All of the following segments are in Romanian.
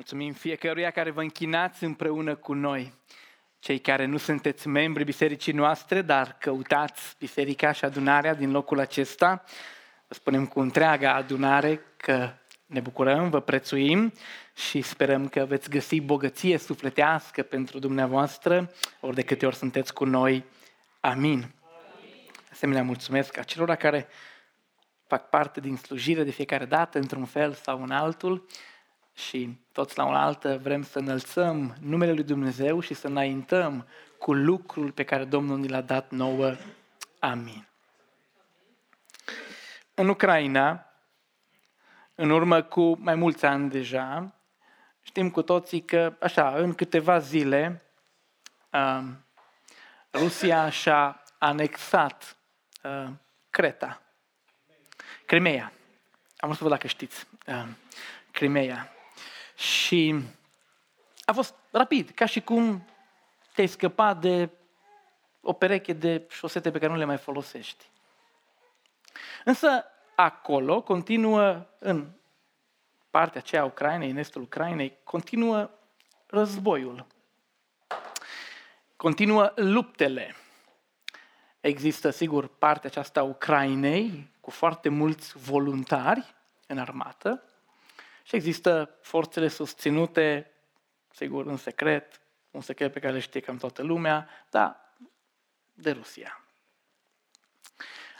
Mulțumim fiecăruia care vă închinați împreună cu noi. Cei care nu sunteți membri bisericii noastre, dar căutați biserica și adunarea din locul acesta, vă spunem cu întreaga adunare că ne bucurăm, vă prețuim și sperăm că veți găsi bogăție sufletească pentru dumneavoastră, ori de câte ori sunteți cu noi. Amin. Asemenea, mulțumesc acelora care fac parte din slujire de fiecare dată, într-un fel sau în altul și toți la altă vrem să înălțăm numele Lui Dumnezeu și să înaintăm cu lucrul pe care Domnul ni l-a dat nouă. Amin. În Ucraina, în urmă cu mai mulți ani deja, știm cu toții că, așa, în câteva zile, um, Rusia și-a anexat uh, Creta, Crimea. Am vrut să văd dacă știți. Uh, Crimea. Și a fost rapid, ca și cum te-ai scăpat de o pereche de șosete pe care nu le mai folosești. Însă acolo continuă, în partea aceea a Ucrainei, în estul Ucrainei, continuă războiul. Continuă luptele. Există, sigur, partea aceasta a Ucrainei cu foarte mulți voluntari în armată, și există forțele susținute, sigur, în secret, un secret pe care le știe cam toată lumea, dar de Rusia.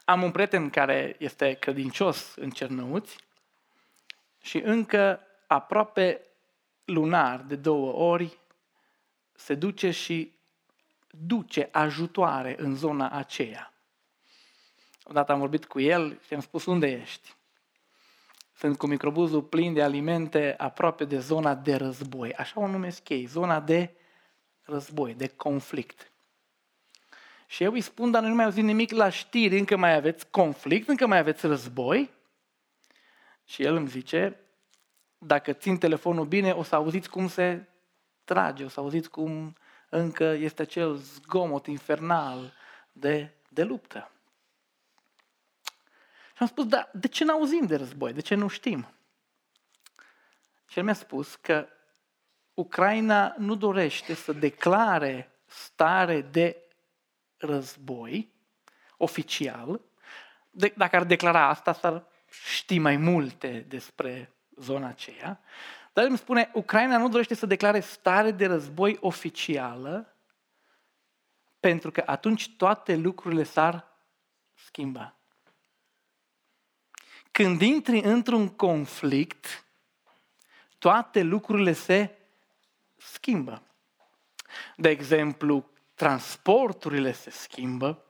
Am un prieten care este credincios în Cernăuți și încă aproape lunar, de două ori, se duce și duce ajutoare în zona aceea. Odată am vorbit cu el și am spus, unde ești? Sunt cu microbuzul plin de alimente aproape de zona de război. Așa o numesc ei, zona de război, de conflict. Și eu îi spun, dar nu mai auzit nimic la știri, încă mai aveți conflict, încă mai aveți război? Și el îmi zice, dacă țin telefonul bine, o să auziți cum se trage, o să auziți cum încă este acel zgomot infernal de, de luptă. Și am spus, dar de ce n-auzim de război? De ce nu știm? Și el mi-a spus că Ucraina nu dorește să declare stare de război oficial. De, dacă ar declara asta, s-ar ști mai multe despre zona aceea. Dar el îmi spune, Ucraina nu dorește să declare stare de război oficială pentru că atunci toate lucrurile s-ar schimba. Când intri într-un conflict, toate lucrurile se schimbă. De exemplu, transporturile se schimbă,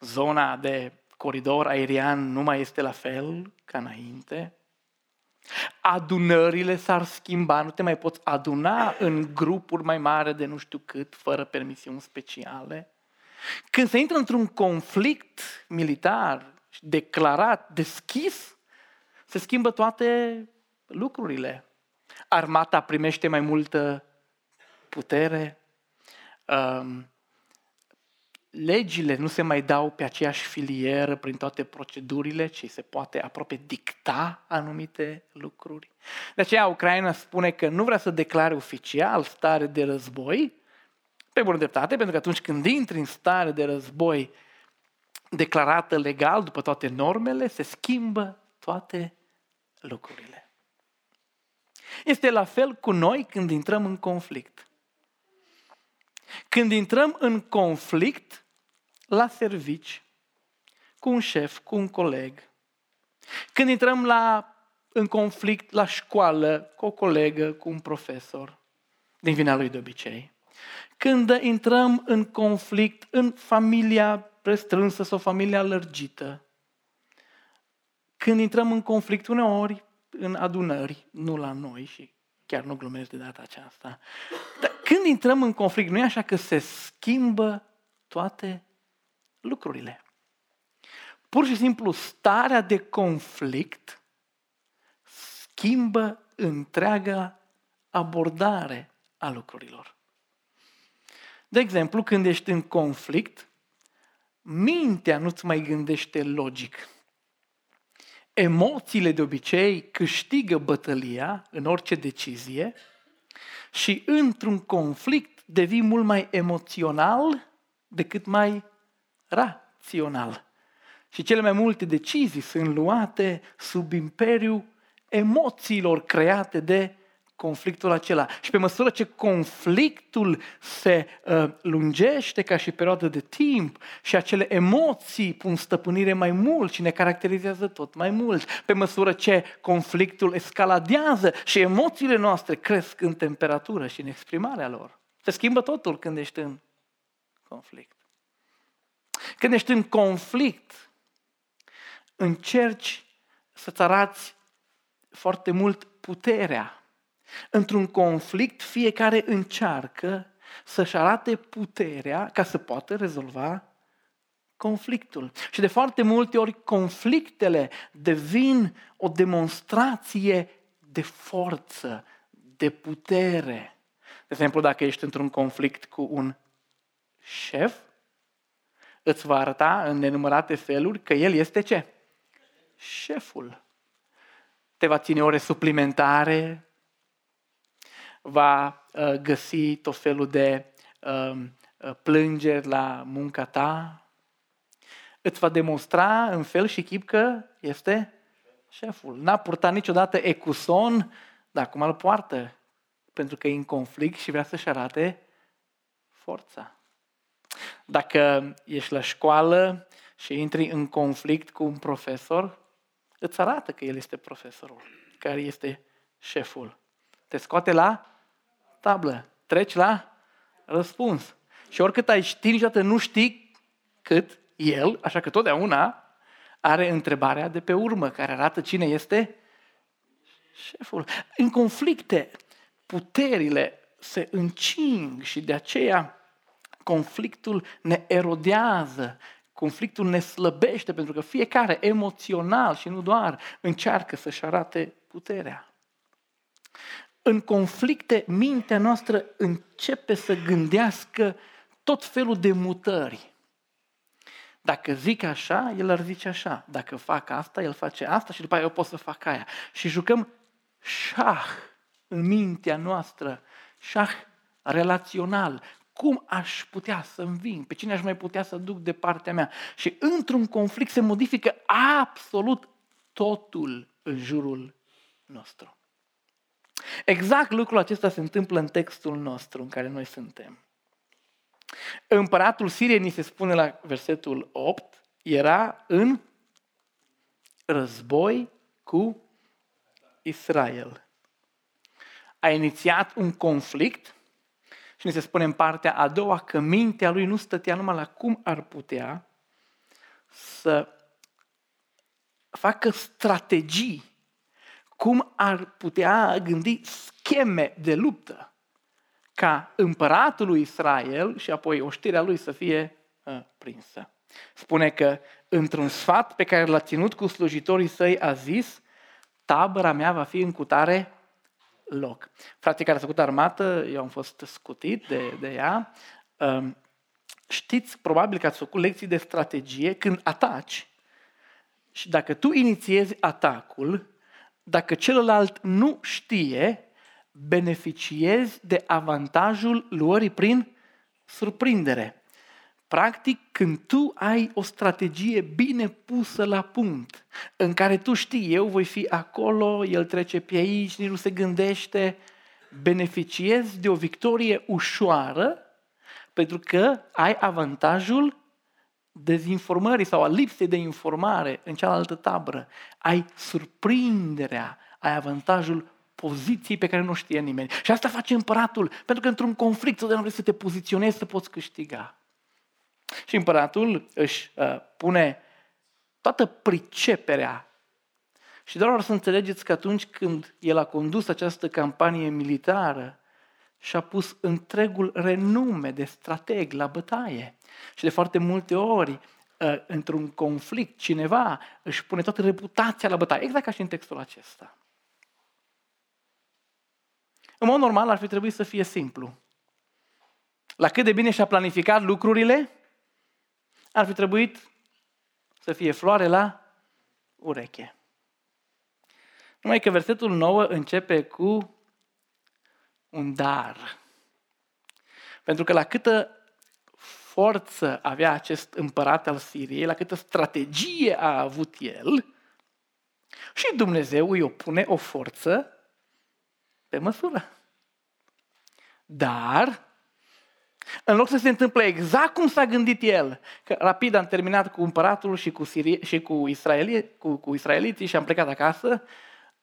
zona de coridor aerian nu mai este la fel ca înainte, adunările s-ar schimba, nu te mai poți aduna în grupuri mai mari de nu știu cât, fără permisiuni speciale. Când se intră într-un conflict militar, declarat, deschis, se schimbă toate lucrurile. Armata primește mai multă putere, um, legile nu se mai dau pe aceeași filieră prin toate procedurile, ci se poate aproape dicta anumite lucruri. De aceea Ucraina spune că nu vrea să declare oficial stare de război, pe bună dreptate, pentru că atunci când intri în stare de război, declarată legal după toate normele, se schimbă toate lucrurile. Este la fel cu noi când intrăm în conflict. Când intrăm în conflict la servici, cu un șef, cu un coleg, când intrăm la, în conflict la școală, cu o colegă, cu un profesor, din vina lui de obicei, când intrăm în conflict în familia restrânsă sau familie alergită. Când intrăm în conflict uneori, în adunări, nu la noi și chiar nu glumesc de data aceasta, dar când intrăm în conflict, nu e așa că se schimbă toate lucrurile. Pur și simplu, starea de conflict schimbă întreaga abordare a lucrurilor. De exemplu, când ești în conflict, mintea nu-ți mai gândește logic. emoțiile de obicei câștigă bătălia în orice decizie și într-un conflict devii mult mai emoțional decât mai rațional. Și cele mai multe decizii sunt luate sub imperiul emoțiilor create de conflictul acela. Și pe măsură ce conflictul se uh, lungește ca și perioadă de timp și acele emoții pun stăpânire mai mult și ne caracterizează tot mai mult, pe măsură ce conflictul escaladează și emoțiile noastre cresc în temperatură și în exprimarea lor. Se schimbă totul când ești în conflict. Când ești în conflict, încerci să-ți arați foarte mult puterea Într-un conflict, fiecare încearcă să-și arate puterea ca să poată rezolva conflictul. Și de foarte multe ori conflictele devin o demonstrație de forță, de putere. De exemplu, dacă ești într-un conflict cu un șef, îți va arăta în nenumărate feluri că el este ce? Șeful. Te va ține ore suplimentare, va uh, găsi tot felul de um, uh, plângeri la munca ta, îți va demonstra în fel și chip că este șeful. N-a purtat niciodată ecuson, dar acum îl poartă, pentru că e în conflict și vrea să-și arate forța. Dacă ești la școală și intri în conflict cu un profesor, îți arată că el este profesorul, care este șeful. Te scoate la tablă. Treci la răspuns. Și oricât ai ști, niciodată nu știi cât el, așa că totdeauna are întrebarea de pe urmă, care arată cine este șeful. În conflicte, puterile se încing și de aceea conflictul ne erodează, conflictul ne slăbește, pentru că fiecare emoțional și nu doar încearcă să-și arate puterea în conflicte, mintea noastră începe să gândească tot felul de mutări. Dacă zic așa, el ar zice așa. Dacă fac asta, el face asta și după aia eu pot să fac aia. Și jucăm șah în mintea noastră, șah relațional. Cum aș putea să înving? Pe cine aș mai putea să duc de partea mea? Și într-un conflict se modifică absolut totul în jurul nostru. Exact lucrul acesta se întâmplă în textul nostru în care noi suntem. Împăratul Siriei, ni se spune la versetul 8, era în război cu Israel. A inițiat un conflict și ni se spune în partea a doua că mintea lui nu stătea numai la cum ar putea să facă strategii cum ar putea gândi scheme de luptă ca împăratul lui Israel și apoi oștirea lui să fie uh, prinsă. Spune că într-un sfat pe care l-a ținut cu slujitorii săi a zis, tabăra mea va fi în cutare loc. Frații care au făcut armată, eu am fost scutit de, de ea, um, știți probabil că ați făcut lecții de strategie când ataci și dacă tu inițiezi atacul, dacă celălalt nu știe, beneficiezi de avantajul luării prin surprindere. Practic, când tu ai o strategie bine pusă la punct, în care tu știi, eu voi fi acolo, el trece pe aici, nici nu se gândește, beneficiezi de o victorie ușoară, pentru că ai avantajul dezinformării sau a lipsei de informare în cealaltă tabără. Ai surprinderea, ai avantajul poziției pe care nu știe nimeni. Și asta face împăratul, pentru că într-un conflict totdeauna vrei să te poziționezi să poți câștiga. Și împăratul își uh, pune toată priceperea și doar vreau să înțelegeți că atunci când el a condus această campanie militară, și-a pus întregul renume de strateg la bătaie. Și de foarte multe ori, ă, într-un conflict, cineva își pune toată reputația la bătaie, exact ca și în textul acesta. În mod normal ar fi trebuit să fie simplu. La cât de bine și-a planificat lucrurile, ar fi trebuit să fie floare la ureche. Numai că versetul 9 începe cu un dar. Pentru că la câtă forță avea acest împărat al Siriei, la câtă strategie a avut el, și Dumnezeu îi opune o forță pe măsură. Dar, în loc să se întâmple exact cum s-a gândit el, că rapid am terminat cu împăratul și cu, Sirie, și cu, israeli, cu, cu israeliții și am plecat acasă,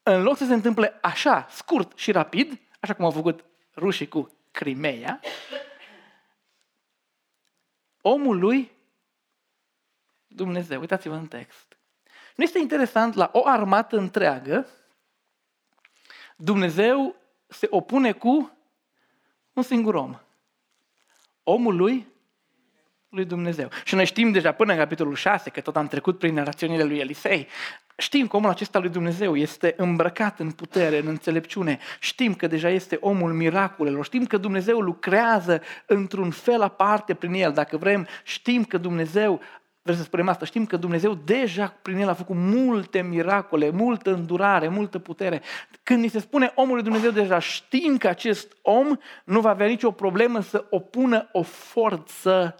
în loc să se întâmple așa, scurt și rapid, așa cum au făcut rușii cu Crimea, omul lui Dumnezeu, uitați-vă în text. Nu este interesant, la o armată întreagă, Dumnezeu se opune cu un singur om. Omul lui, lui Dumnezeu. Și noi știm deja până în capitolul 6, că tot am trecut prin narațiunile lui Elisei, Știm că omul acesta lui Dumnezeu este îmbrăcat în putere, în înțelepciune. Știm că deja este omul miracolelor. Știm că Dumnezeu lucrează într-un fel aparte prin el. Dacă vrem, știm că Dumnezeu Vreau să spunem asta, știm că Dumnezeu deja prin el a făcut multe miracole, multă îndurare, multă putere. Când ni se spune omului Dumnezeu deja, știm că acest om nu va avea nicio problemă să opună o forță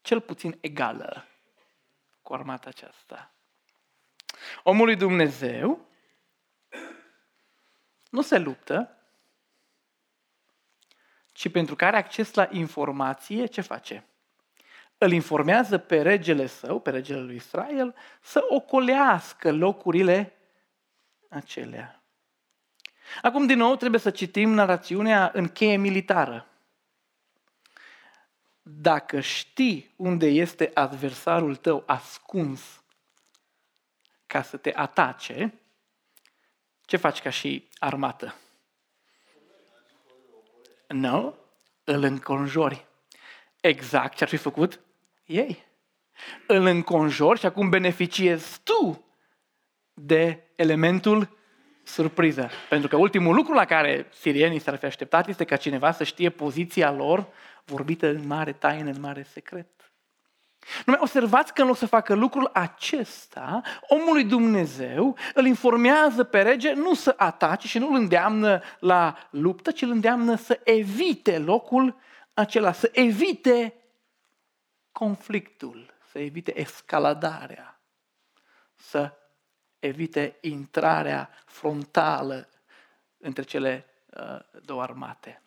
cel puțin egală cu armata aceasta. Omul lui Dumnezeu nu se luptă, ci pentru că are acces la informație, ce face? Îl informează pe regele său, pe regele lui Israel, să ocolească locurile acelea. Acum, din nou, trebuie să citim narațiunea în cheie militară. Dacă știi unde este adversarul tău ascuns ca să te atace, ce faci ca și armată? Nu, îl înconjori. Exact ce ar fi făcut ei. Îl înconjori și acum beneficiezi tu de elementul surpriză. Pentru că ultimul lucru la care sirienii s-ar fi așteptat este ca cineva să știe poziția lor vorbită în mare taină, în mare secret. Numai observați că în loc să facă lucrul acesta, omul lui Dumnezeu îl informează pe rege nu să atace și nu îl îndeamnă la luptă, ci îl îndeamnă să evite locul acela, să evite conflictul, să evite escaladarea, să evite intrarea frontală între cele uh, două armate.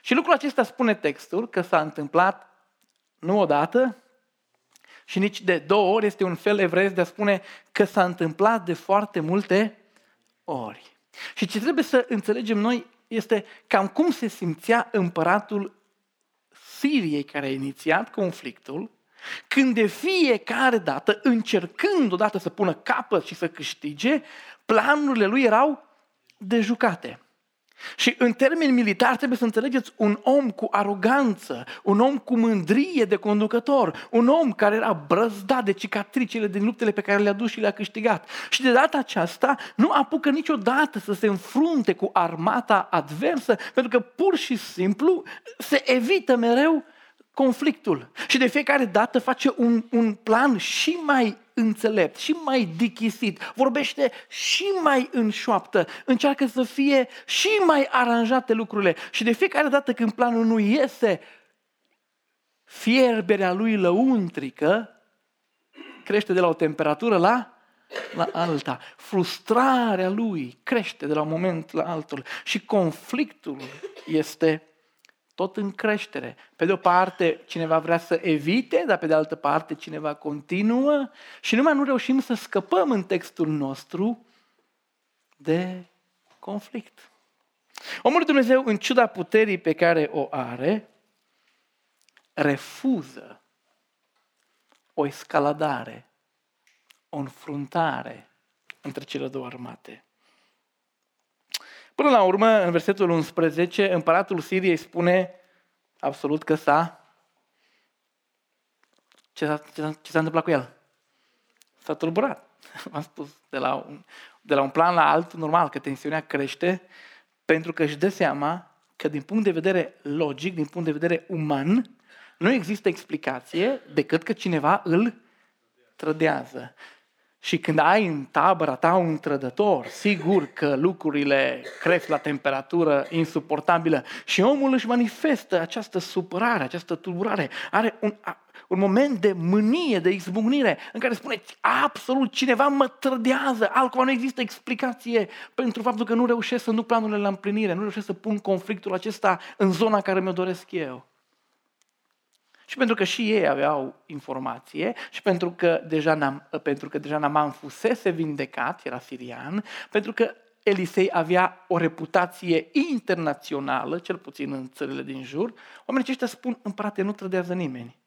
Și lucrul acesta spune textul că s-a întâmplat nu odată și nici de două ori, este un fel evreiesc de a spune că s-a întâmplat de foarte multe ori. Și ce trebuie să înțelegem noi este cam cum se simțea împăratul Siriei care a inițiat conflictul, când de fiecare dată, încercând odată să pună capăt și să câștige, planurile lui erau dejucate. Și în termeni militari trebuie să înțelegeți un om cu aroganță, un om cu mândrie de conducător, un om care era brăzdat de cicatricile din luptele pe care le-a dus și le-a câștigat. Și de data aceasta nu apucă niciodată să se înfrunte cu armata adversă, pentru că pur și simplu se evită mereu conflictul. Și de fiecare dată face un, un plan și mai înțelept, și mai dichisit, vorbește și mai în șoaptă, încearcă să fie și mai aranjate lucrurile. Și de fiecare dată când planul nu iese, fierberea lui lăuntrică crește de la o temperatură la, la alta. Frustrarea lui crește de la un moment la altul. Și conflictul este tot în creștere. Pe de o parte, cineva vrea să evite, dar pe de altă parte, cineva continuă și numai nu reușim să scăpăm în textul nostru de conflict. Omul lui Dumnezeu, în ciuda puterii pe care o are, refuză o escaladare, o înfruntare între cele două armate. Până la urmă, în versetul 11, împăratul Siriei spune absolut că s-a... Ce s-a, ce, s-a, ce s-a întâmplat cu el? S-a tulburat. V-am spus, de la, un, de la un plan la altul, normal, că tensiunea crește, pentru că își dă seama că din punct de vedere logic, din punct de vedere uman, nu există explicație decât că cineva îl trădează. Și când ai în tabăra ta un trădător, sigur că lucrurile cresc la temperatură insuportabilă și omul își manifestă această supărare, această tulburare. Are un, un moment de mânie, de izbucnire, în care spune absolut cineva mă trădează, altcumva nu există explicație pentru faptul că nu reușesc să duc planurile la împlinire, nu reușesc să pun conflictul acesta în zona care mi-o doresc eu. Și pentru că și ei aveau informație și pentru că deja, Nam, pentru că deja Naman fusese vindecat, era sirian, pentru că Elisei avea o reputație internațională, cel puțin în țările din jur, oamenii aceștia spun, împărate, nu trădează nimeni.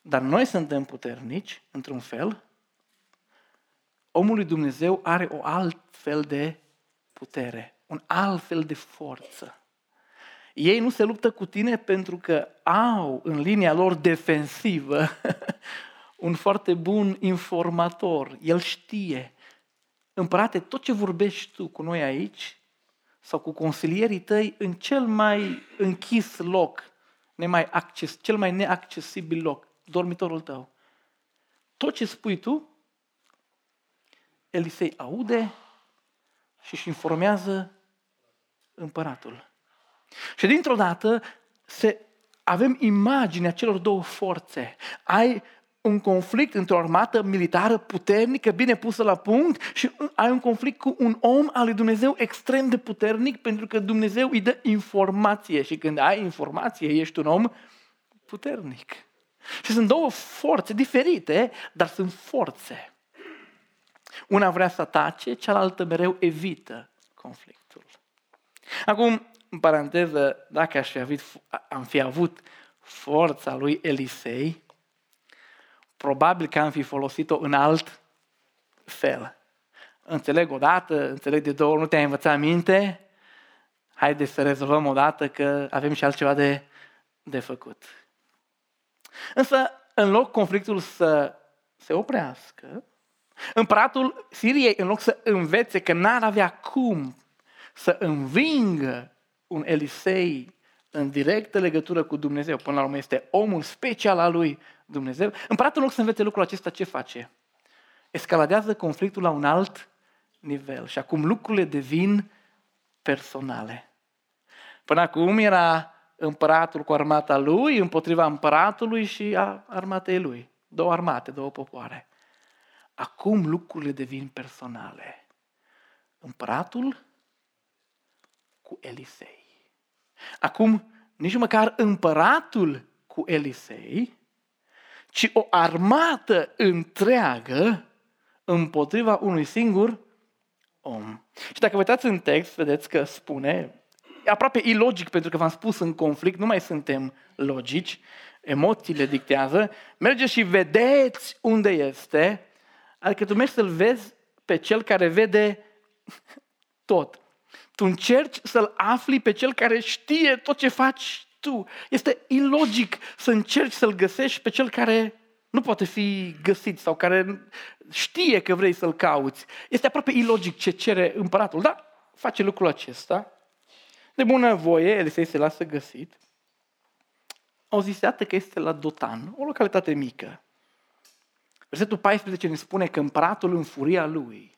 Dar noi suntem puternici, într-un fel. Omul lui Dumnezeu are o alt fel de putere, un alt fel de forță. Ei nu se luptă cu tine pentru că au în linia lor defensivă un foarte bun informator. El știe. Împărate, tot ce vorbești tu cu noi aici sau cu consilierii tăi în cel mai închis loc, nemai acces, cel mai neaccesibil loc, dormitorul tău. Tot ce spui tu, Elisei aude și își informează împăratul. Și dintr-o dată se, avem imaginea celor două forțe. Ai un conflict într-o armată militară puternică, bine pusă la punct și ai un conflict cu un om al lui Dumnezeu extrem de puternic pentru că Dumnezeu îi dă informație și când ai informație ești un om puternic. Și sunt două forțe diferite, dar sunt forțe. Una vrea să atace, cealaltă mereu evită conflictul. Acum, în paranteză, dacă aș fi avut, am fi avut forța lui Elisei, probabil că am fi folosit-o în alt fel. Înțeleg o dată, înțeleg de două ori, nu te-ai învățat minte, haide să rezolvăm o dată că avem și altceva de, de făcut. Însă, în loc conflictul să se oprească, împăratul Siriei, în loc să învețe că n-ar avea cum să învingă un Elisei în directă legătură cu Dumnezeu, până la urmă este omul special al lui Dumnezeu, împăratul în loc să învețe lucrul acesta, ce face? Escaladează conflictul la un alt nivel și acum lucrurile devin personale. Până acum era împăratul cu armata lui împotriva împăratului și a armatei lui. Două armate, două popoare. Acum lucrurile devin personale. Împăratul cu Elisei. Acum, nici măcar împăratul cu Elisei, ci o armată întreagă împotriva unui singur om. Și dacă vă uitați în text, vedeți că spune, e aproape ilogic pentru că v-am spus în conflict, nu mai suntem logici, emoțiile dictează, mergeți și vedeți unde este, adică tu mergi să-l vezi pe cel care vede tot. Tu încerci să-l afli pe cel care știe tot ce faci tu. Este ilogic să încerci să-l găsești pe cel care nu poate fi găsit sau care știe că vrei să-l cauți. Este aproape ilogic ce cere împăratul, dar face lucrul acesta. De bună voie, Elisei se lasă găsit. Au zis, iată că este la Dotan, o localitate mică. Versetul 14 ne spune că împăratul în furia lui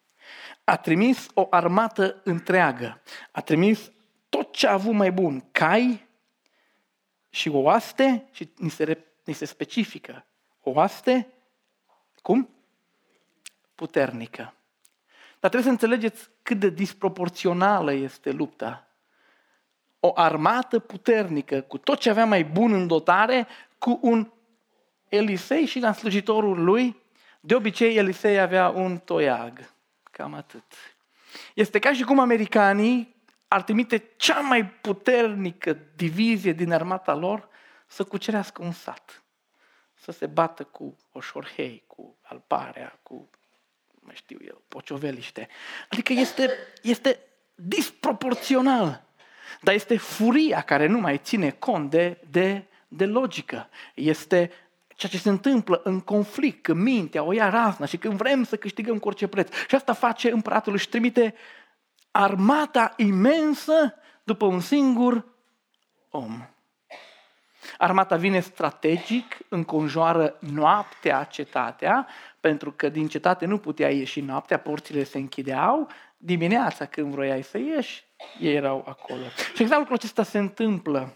a trimis o armată întreagă. A trimis tot ce a avut mai bun, cai și oaste, și ni se, ni se specifică, oaste, cum? Puternică. Dar trebuie să înțelegeți cât de disproporțională este lupta. O armată puternică, cu tot ce avea mai bun în dotare, cu un Elisei și la slujitorul lui, de obicei Elisei avea un toiag. Cam atât. Este ca și cum americanii ar trimite cea mai puternică divizie din armata lor să cucerească un sat. Să se bată cu oșorhei, cu alparea, cu, mai știu eu, pocioveliște. Adică este, este disproporțional. Dar este furia care nu mai ține cont de, de, de logică. Este ceea ce se întâmplă în conflict, când mintea o ia razna și când vrem să câștigăm cu orice preț. Și asta face împăratul, își trimite armata imensă după un singur om. Armata vine strategic, înconjoară noaptea cetatea, pentru că din cetate nu putea ieși noaptea, porțile se închideau, dimineața când vroiai să ieși, ei erau acolo. Și exact lucrul acesta se întâmplă.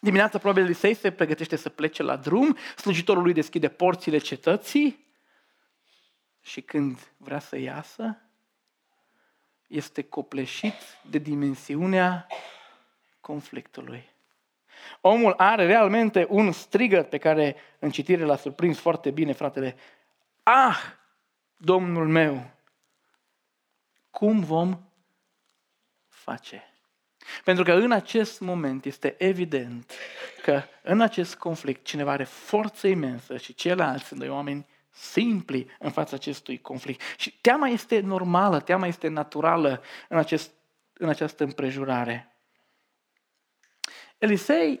Dimineața probabil Elisei se pregătește să plece la drum, slujitorul lui deschide porțile cetății și când vrea să iasă, este copleșit de dimensiunea conflictului. Omul are realmente un strigăt pe care în citire l-a surprins foarte bine fratele. Ah, Domnul meu, cum vom face? Pentru că în acest moment este evident că în acest conflict cineva are forță imensă și ceilalți sunt doi oameni simpli în fața acestui conflict. Și teama este normală, teama este naturală în, acest, în această împrejurare. Elisei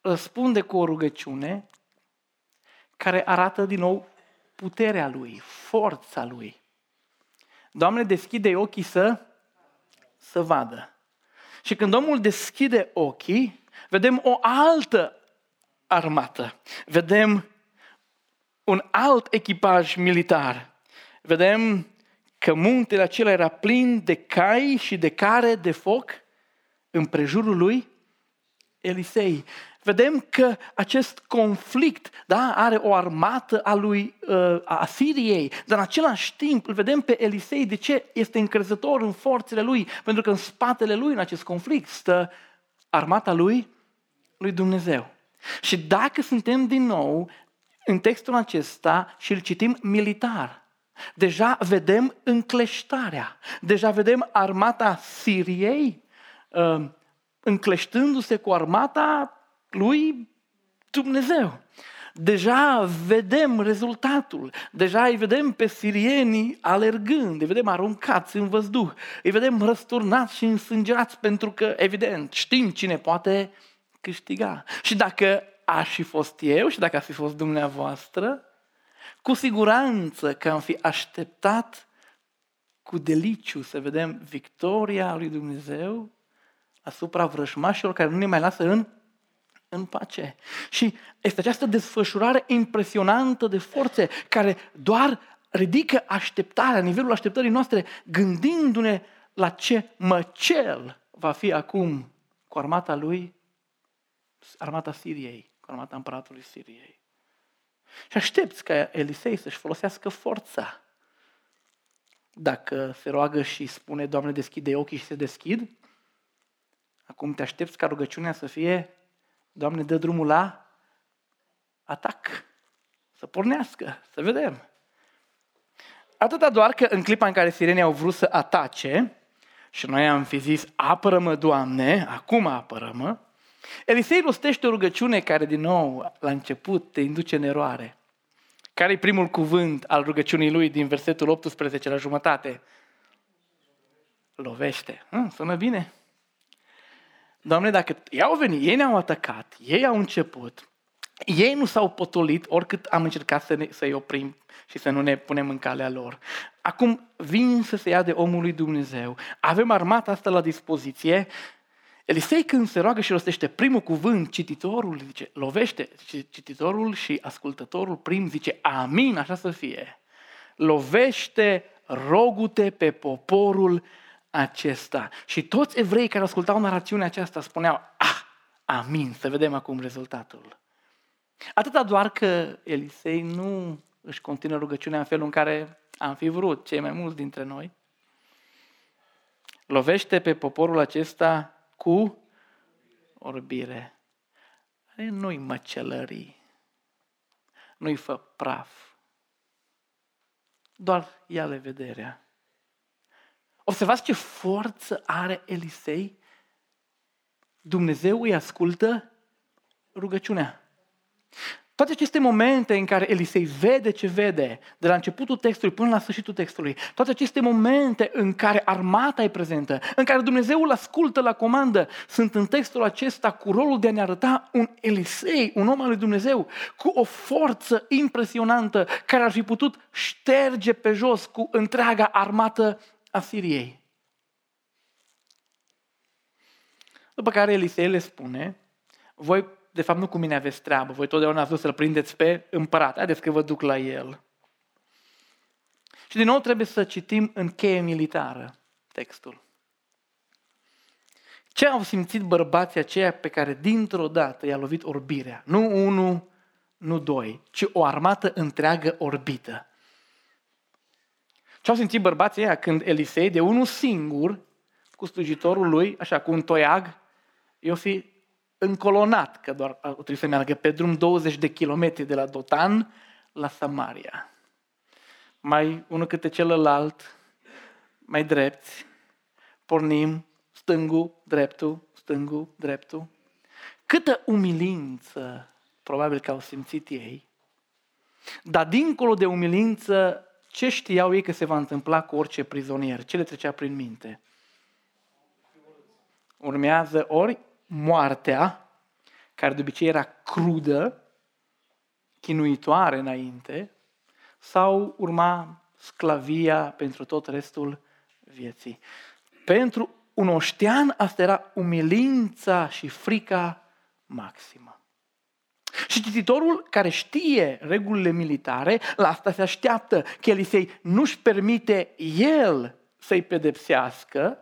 răspunde cu o rugăciune care arată din nou puterea lui, forța lui. Doamne, deschide ochii să, să vadă. Și când Domnul deschide ochii, vedem o altă armată. Vedem un alt echipaj militar. Vedem că muntele acela era plin de cai și de care de foc în prejurul lui Elisei. Vedem că acest conflict da, are o armată a lui uh, a Siriei, dar în același timp îl vedem pe Elisei de ce este încrezător în forțele lui, pentru că în spatele lui în acest conflict stă armata lui, lui Dumnezeu. Și dacă suntem din nou în textul acesta și îl citim militar, deja vedem încleștarea, deja vedem armata Siriei uh, încleștându-se cu armata lui Dumnezeu. Deja vedem rezultatul, deja îi vedem pe sirienii alergând, îi vedem aruncați în văzduh, îi vedem răsturnați și însângerați pentru că, evident, știm cine poate câștiga. Și dacă aș fi fost eu și dacă aș fi fost dumneavoastră, cu siguranță că am fi așteptat cu deliciu să vedem victoria lui Dumnezeu asupra vrăjmașilor care nu ne mai lasă în, în pace. Și este această desfășurare impresionantă de forțe care doar ridică așteptarea, nivelul așteptării noastre, gândindu-ne la ce măcel va fi acum cu armata lui, armata Siriei, cu armata împăratului Siriei. Și aștepți ca Elisei să-și folosească forța. Dacă se roagă și spune, Doamne, deschide ochii și se deschid, Acum te aștepți ca rugăciunea să fie, Doamne, dă drumul la atac. Să pornească, să vedem. Atâta doar că în clipa în care sirenii au vrut să atace, și noi am fi zis, apără-mă, Doamne, acum apără-mă, Elisei rostește o rugăciune care, din nou, la început te induce în eroare. Care e primul cuvânt al rugăciunii lui din versetul 18 la jumătate? Lovește. Hă, sună bine. Doamne, dacă ei au venit, ei ne-au atacat, ei au început, ei nu s-au potolit, oricât am încercat să ne, să-i oprim și să nu ne punem în calea lor. Acum vin să se ia de omul lui Dumnezeu. Avem armata asta la dispoziție. Elisei când se roagă și rostește primul cuvânt, cititorul zice, lovește, cititorul și ascultătorul prim zice, amin, așa să fie. Lovește rogute pe poporul acesta. Și toți evrei care ascultau narațiunea aceasta spuneau, ah, amin, să vedem acum rezultatul. Atâta doar că Elisei nu își continuă rugăciunea în felul în care am fi vrut cei mai mulți dintre noi. Lovește pe poporul acesta cu orbire. Nu-i măcelării, nu-i fă praf, doar ia-le vederea. Observați ce forță are Elisei. Dumnezeu îi ascultă rugăciunea. Toate aceste momente în care Elisei vede ce vede, de la începutul textului până la sfârșitul textului, toate aceste momente în care armata e prezentă, în care Dumnezeu îl ascultă la comandă, sunt în textul acesta cu rolul de a ne arăta un Elisei, un om al lui Dumnezeu, cu o forță impresionantă, care ar fi putut șterge pe jos cu întreaga armată Asiriei. După care Elisei le spune, voi de fapt nu cu mine aveți treabă, voi totdeauna ați vrut să-l prindeți pe împărat, haideți că vă duc la el. Și din nou trebuie să citim în cheie militară textul. Ce au simțit bărbații aceia pe care dintr-o dată i-a lovit orbirea? Nu unul, nu doi, ci o armată întreagă orbită. Ce au simțit bărbații ăia când Elisei, de unul singur, cu slujitorul lui, așa cu un toiag, i-o fi încolonat, că doar trebuie să meargă pe drum 20 de kilometri de la Dotan la Samaria. Mai unul câte celălalt, mai drepți, pornim stângul, dreptul, stângul, dreptul. Câtă umilință probabil că au simțit ei, dar dincolo de umilință, ce știau ei că se va întâmpla cu orice prizonier? Ce le trecea prin minte? Urmează ori moartea, care de obicei era crudă, chinuitoare înainte, sau urma sclavia pentru tot restul vieții. Pentru un oștean asta era umilința și frica maximă. Și cititorul care știe regulile militare, la asta se așteaptă că Elisei nu-și permite el să-i pedepsească,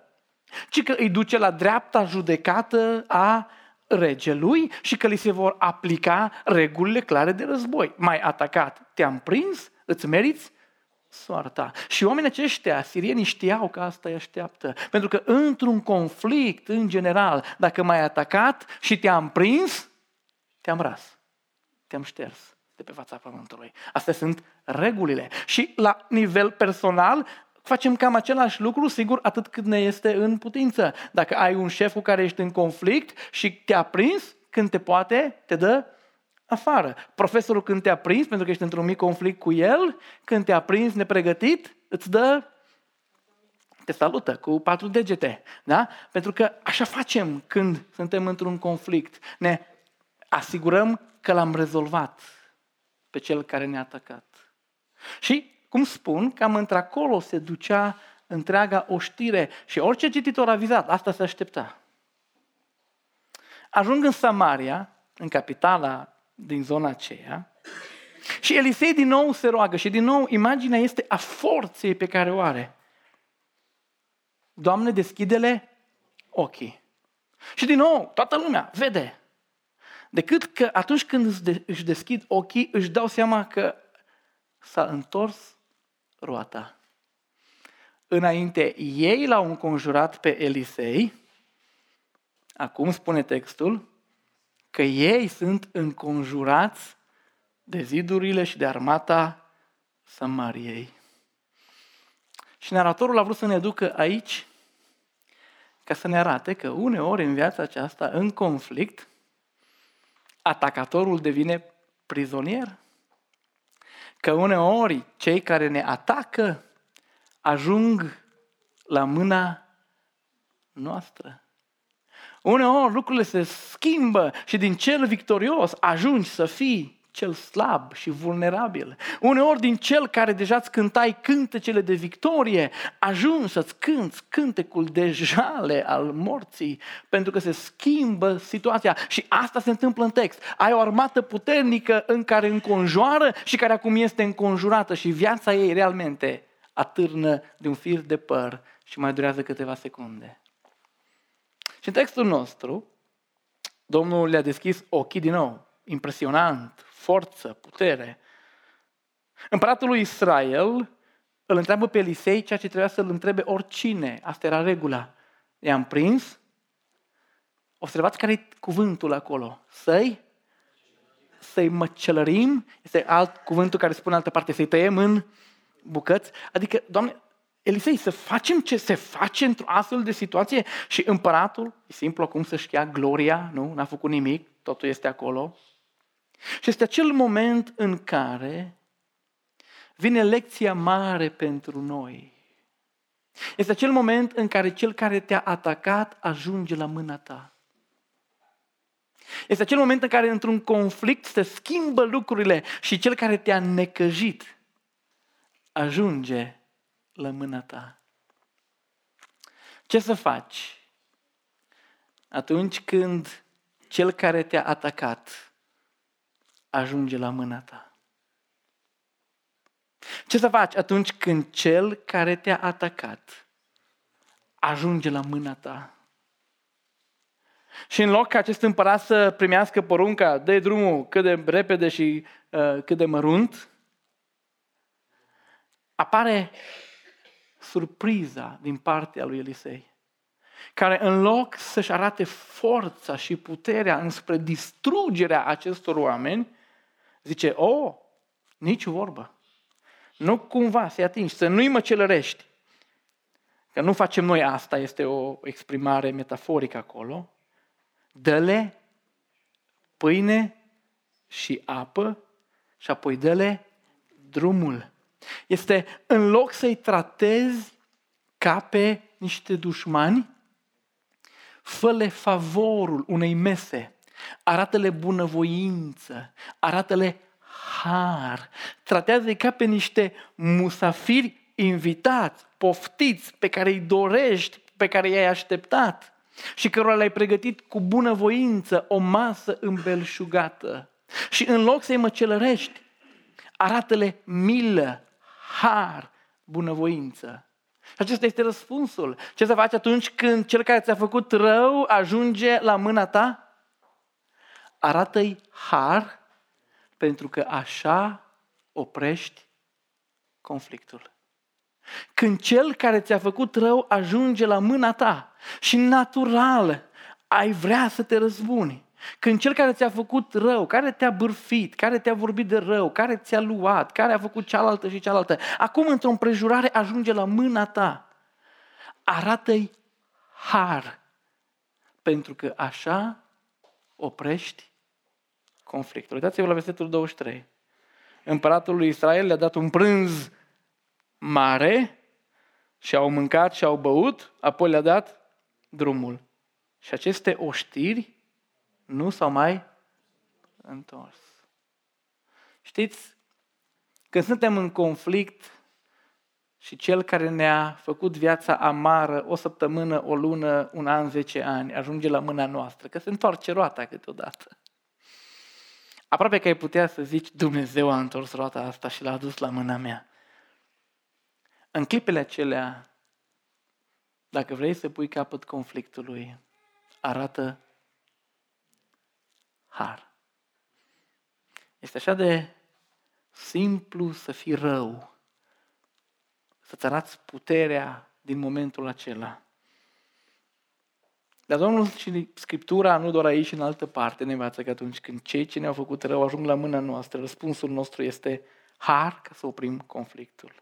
ci că îi duce la dreapta judecată a regelui și că li se vor aplica regulile clare de război. Mai atacat, te-am prins, îți meriți soarta. Și oamenii aceștia, sirienii, știau că asta îi așteaptă. Pentru că într-un conflict, în general, dacă m-ai atacat și te-am prins, te-am ras, te-am șters de pe fața pământului. Astea sunt regulile. Și la nivel personal, facem cam același lucru, sigur, atât cât ne este în putință. Dacă ai un șef cu care ești în conflict și te-a prins, când te poate, te dă afară. Profesorul când te-a prins, pentru că ești într-un mic conflict cu el, când te-a prins nepregătit, îți dă te salută cu patru degete. Da? Pentru că așa facem când suntem într-un conflict. Ne asigurăm că l-am rezolvat pe cel care ne-a atacat. Și, cum spun, cam într-acolo se ducea întreaga oștire și orice cititor avizat, asta se aștepta. Ajung în Samaria, în capitala din zona aceea. Și Elisei din nou se roagă și din nou imaginea este a forței pe care o are. Doamne, deschide-le ochii. Și din nou, toată lumea vede. Decât că atunci când își deschid ochii, își dau seama că s-a întors roata. Înainte ei l-au înconjurat pe Elisei, acum spune textul, că ei sunt înconjurați de zidurile și de armata Samariei. Și naratorul a vrut să ne ducă aici ca să ne arate că uneori în viața aceasta, în conflict, atacatorul devine prizonier. Că uneori cei care ne atacă ajung la mâna noastră. Uneori lucrurile se schimbă și din cel victorios ajungi să fii cel slab și vulnerabil. Uneori din cel care deja îți cântai cântecele de victorie, ajungi să-ți cânți cântecul de jale al morții, pentru că se schimbă situația. Și asta se întâmplă în text. Ai o armată puternică în care înconjoară și care acum este înconjurată și viața ei realmente atârnă de un fir de păr și mai durează câteva secunde. Și în textul nostru, Domnul le-a deschis ochii din nou. Impresionant, forță, putere. Împăratul lui Israel îl întreabă pe Elisei ceea ce trebuia să-l întrebe oricine. Asta era regula. I-am prins. Observați care e cuvântul acolo. Să-i să-i măcelărim, este alt cuvântul care spune în altă parte, să-i tăiem în bucăți. Adică, Doamne, Elisei, să facem ce se face într-o astfel de situație? Și împăratul, e simplu acum să-și ia gloria, nu? N-a făcut nimic, totul este acolo. Și este acel moment în care vine lecția mare pentru noi. Este acel moment în care cel care te-a atacat ajunge la mâna ta. Este acel moment în care într-un conflict se schimbă lucrurile și cel care te-a necăjit ajunge la mâna ta. Ce să faci atunci când cel care te-a atacat ajunge la mâna ta. Ce să faci atunci când cel care te-a atacat ajunge la mâna ta? Și în loc ca acest împărat să primească porunca, dă drumul cât de repede și uh, cât de mărunt, apare surpriza din partea lui Elisei, care în loc să-și arate forța și puterea înspre distrugerea acestor oameni, zice, o, oh, nici vorbă. Nu cumva să-i atingi, să nu-i măcelărești. Că nu facem noi asta, este o exprimare metaforică acolo. Dă-le pâine și apă și apoi dă-le drumul. Este în loc să-i tratezi ca pe niște dușmani, fă favorul unei mese, arată-le bunăvoință, arată-le har, tratează-i ca pe niște musafiri invitați, poftiți, pe care îi dorești, pe care i-ai așteptat și cărora le-ai pregătit cu bunăvoință o masă îmbelșugată. Și în loc să-i măcelărești, arată-le milă, har, bunăvoință. Și acesta este răspunsul. Ce să faci atunci când cel care ți-a făcut rău ajunge la mâna ta? Arată-i har, pentru că așa oprești conflictul. Când cel care ți-a făcut rău ajunge la mâna ta și natural ai vrea să te răzbuni, când cel care ți-a făcut rău, care te-a bârfit, care te-a vorbit de rău, care ți-a luat, care a făcut cealaltă și cealaltă, acum într-o împrejurare ajunge la mâna ta, arată-i har, pentru că așa oprești conflictul. Uitați-vă la versetul 23. Împăratul lui Israel le-a dat un prânz mare și au mâncat și au băut, apoi le-a dat drumul. Și aceste oștiri nu s-au mai întors. Știți, când suntem în conflict și cel care ne-a făcut viața amară o săptămână, o lună, un an, zece ani, ajunge la mâna noastră, că se întoarce roata câteodată. Aproape că ai putea să zici, Dumnezeu a întors roata asta și l-a adus la mâna mea. În clipele acelea, dacă vrei să pui capăt conflictului, arată har. Este așa de simplu să fii rău, să-ți arăți puterea din momentul acela. Dar Domnul și Scriptura, nu doar aici, în altă parte, ne învață că atunci când cei ce ne-au făcut rău ajung la mâna noastră, răspunsul nostru este har ca să oprim conflictul.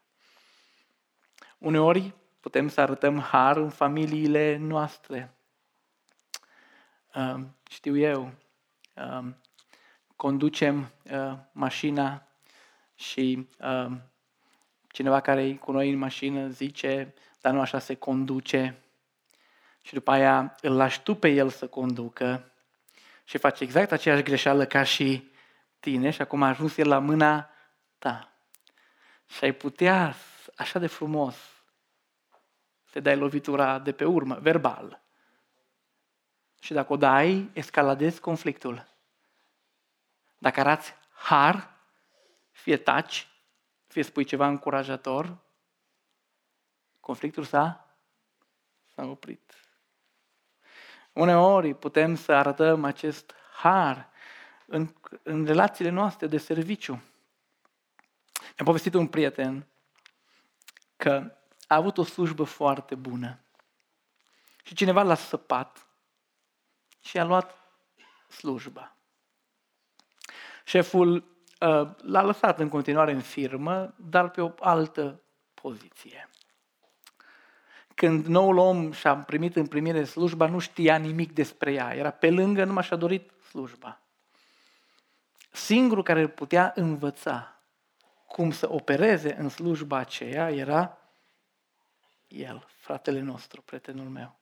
Uneori putem să arătăm har în familiile noastre. Știu eu, conducem mașina și cineva care e cu noi în mașină zice, dar nu așa se conduce. Și după aia îl lași tu pe el să conducă și face exact aceeași greșeală ca și tine și acum a ajuns el la mâna ta. Și ai putea așa de frumos să dai lovitura de pe urmă, verbal. Și dacă o dai, escaladezi conflictul. Dacă arați har, fie taci, fie spui ceva încurajator, conflictul s-a, s-a oprit. Uneori putem să arătăm acest har în, în relațiile noastre de serviciu. Mi-a povestit un prieten că a avut o slujbă foarte bună și cineva l-a săpat și a luat slujba. Șeful uh, l-a lăsat în continuare în firmă, dar pe o altă poziție. Când noul om și-a primit în primire slujba, nu știa nimic despre ea. Era pe lângă, numai și-a dorit slujba. Singurul care îl putea învăța cum să opereze în slujba aceea era el, fratele nostru, prietenul meu.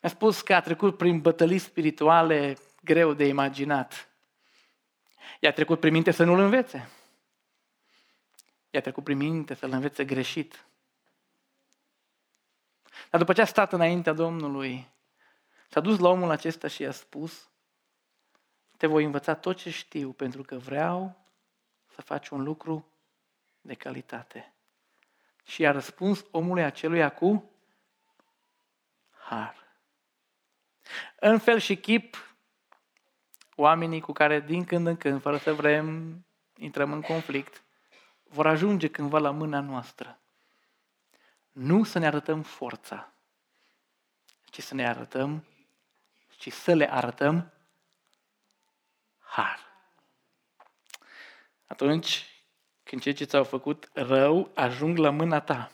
Mi-a spus că a trecut prin bătălii spirituale greu de imaginat. I-a trecut prin minte să nu-l învețe. I-a trecut prin minte să-l învețe greșit. Dar după ce a stat înaintea Domnului S-a dus la omul acesta și i-a spus, te voi învăța tot ce știu pentru că vreau să faci un lucru de calitate. Și a răspuns omului aceluia cu har. În fel și chip, oamenii cu care din când în când, fără să vrem, intrăm în conflict, vor ajunge cândva la mâna noastră. Nu să ne arătăm forța, ci să ne arătăm, ci să le arătăm har. Atunci când cei ce ți-au făcut rău ajung la mâna ta,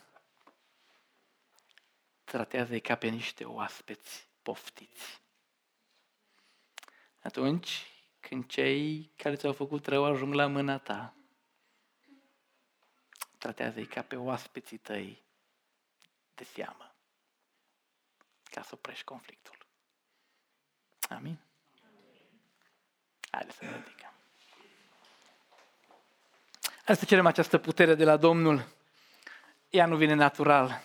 tratează-i ca pe niște oaspeți poftiți. Atunci când cei care ți-au făcut rău ajung la mâna ta, tratează-i ca pe oaspeții tăi de seamă, ca să oprești conflictul. Amin? Haideți să ne ridicăm. Hai să cerem această putere de la Domnul. Ea nu vine natural.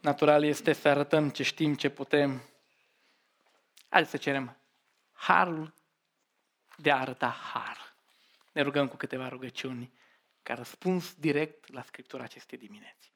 Natural este să arătăm ce știm, ce putem. Hai să cerem harul de a arăta har. Ne rugăm cu câteva rugăciuni ca răspuns direct la Scriptura acestei dimineți.